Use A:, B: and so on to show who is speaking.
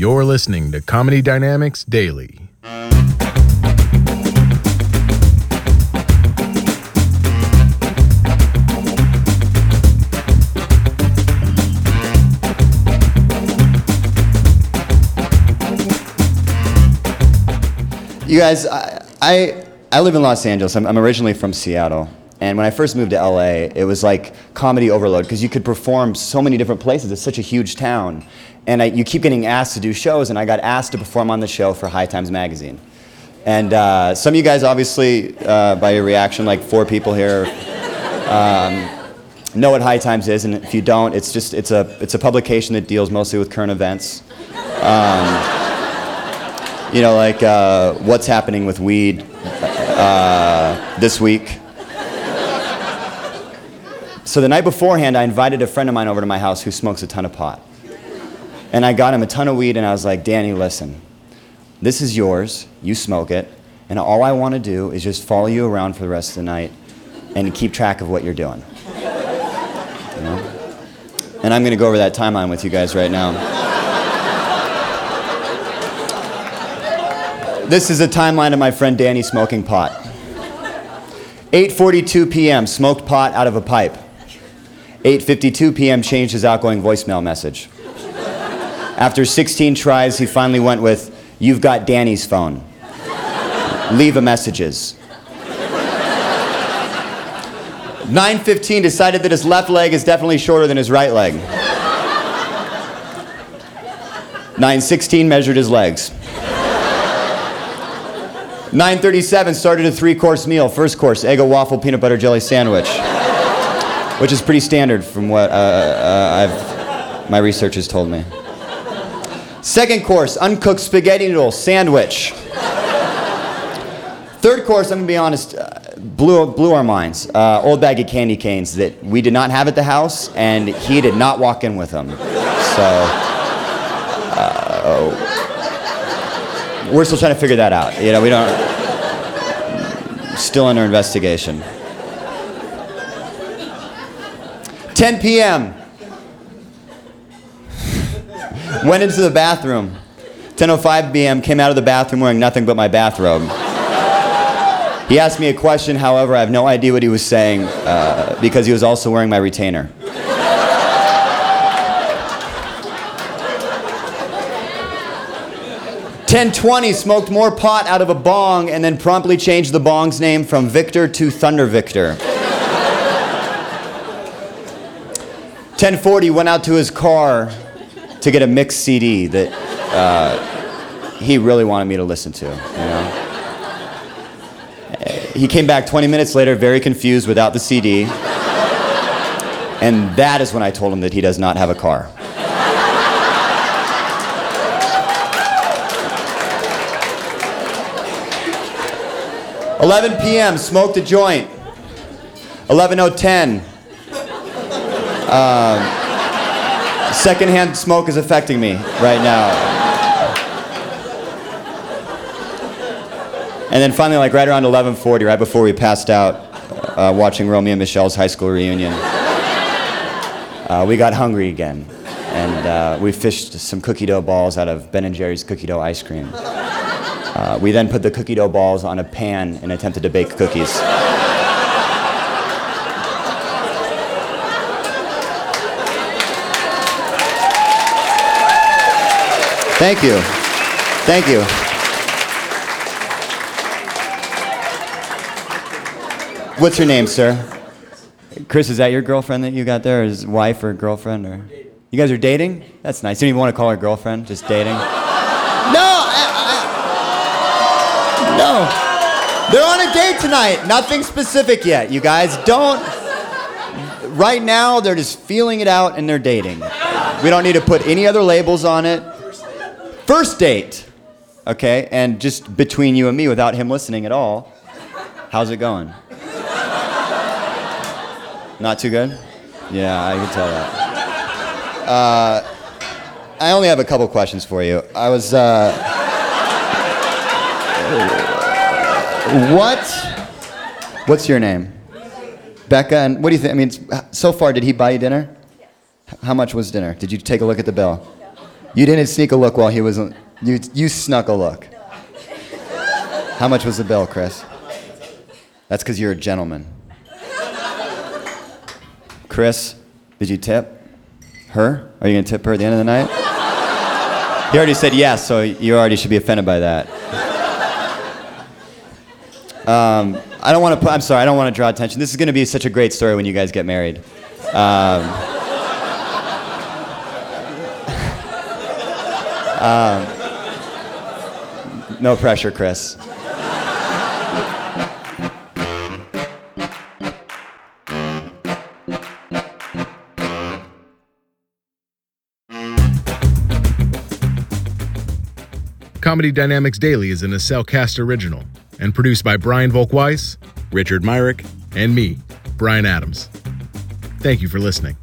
A: You're listening to Comedy Dynamics Daily.
B: You guys, I, I, I live in Los Angeles. I'm, I'm originally from Seattle. And when I first moved to LA, it was like comedy overload because you could perform so many different places. It's such a huge town. And I, you keep getting asked to do shows, and I got asked to perform on the show for High Times Magazine. And uh, some of you guys, obviously, uh, by your reaction, like four people here, um, know what High Times is. And if you don't, it's just it's a it's a publication that deals mostly with current events. Um, you know, like uh, what's happening with weed uh, this week. So the night beforehand, I invited a friend of mine over to my house who smokes a ton of pot. And I got him a ton of weed, and I was like, Danny, listen, this is yours. You smoke it. And all I want to do is just follow you around for the rest of the night and keep track of what you're doing. You know? And I'm going to go over that timeline with you guys right now. This is a timeline of my friend Danny smoking pot. 8:42 p.m. smoked pot out of a pipe. 8:52 p.m. changed his outgoing voicemail message. After 16 tries, he finally went with, "You've got Danny's phone. Leave a messages." 9:15 decided that his left leg is definitely shorter than his right leg. 9:16 measured his legs. 9:37 started a three-course meal. First course, Eggo waffle peanut butter jelly sandwich, which is pretty standard from what uh, uh, my research has told me. Second course, uncooked spaghetti noodle sandwich. Third course, I'm gonna be honest, uh, blew, blew our minds. Uh, old bag of candy canes that we did not have at the house, and he did not walk in with them. So. Uh, we're still trying to figure that out. You know, we don't. Still under investigation. 10 p.m. Went into the bathroom. 10:05 p.m. Came out of the bathroom wearing nothing but my bathrobe. He asked me a question, however, I have no idea what he was saying uh, because he was also wearing my retainer. 1020 smoked more pot out of a bong and then promptly changed the bong's name from Victor to Thunder Victor. 1040 went out to his car to get a mixed CD that uh, he really wanted me to listen to. You know? He came back 20 minutes later, very confused, without the CD. And that is when I told him that he does not have a car. 11 p.m., smoked a joint. 11.010. Uh, secondhand smoke is affecting me right now. And then finally, like right around 11:40, right before we passed out, uh, watching Romy and Michele's high school reunion, uh, we got hungry again, and uh, we fished some cookie dough balls out of Ben and Jerry's cookie dough ice cream. Uh, we then put the cookie dough balls on a pan and attempted to bake cookies. Thank you. Thank you. What's your name, sir? Chris, is that your girlfriend that you got there? His wife or girlfriend? Or you guys are dating? That's nice. You don't even want to call her girlfriend, just dating. No. No. They're on a date tonight. Nothing specific yet, you guys. Don't. Right now, they're just feeling it out and they're dating. We don't need to put any other labels on it. First date. Okay, and just between you and me without him listening at all. How's it going? Not too good? Yeah, I can tell that. Uh, I only have a couple questions for you. I was. Uh, what? What's your name? Becca. And what do you think? I mean, so far, did he buy you dinner? Yes. How much was dinner? Did you take a look at the bill? You didn't sneak a look while he was. You you snuck a look. How much was the bill, Chris? That's because you're a gentleman. Chris, did you tip her? Are you gonna tip her at the end of the night? He already said yes, so you already should be offended by that. Um, I don't want to put, I'm sorry, I don't want to draw attention. This is going to be such a great story when you guys get married. Um, um, no pressure, Chris.
A: Comedy Dynamics Daily is an Acelcast original and produced by Brian Volkweiss, Richard Myrick, and me, Brian Adams. Thank you for listening.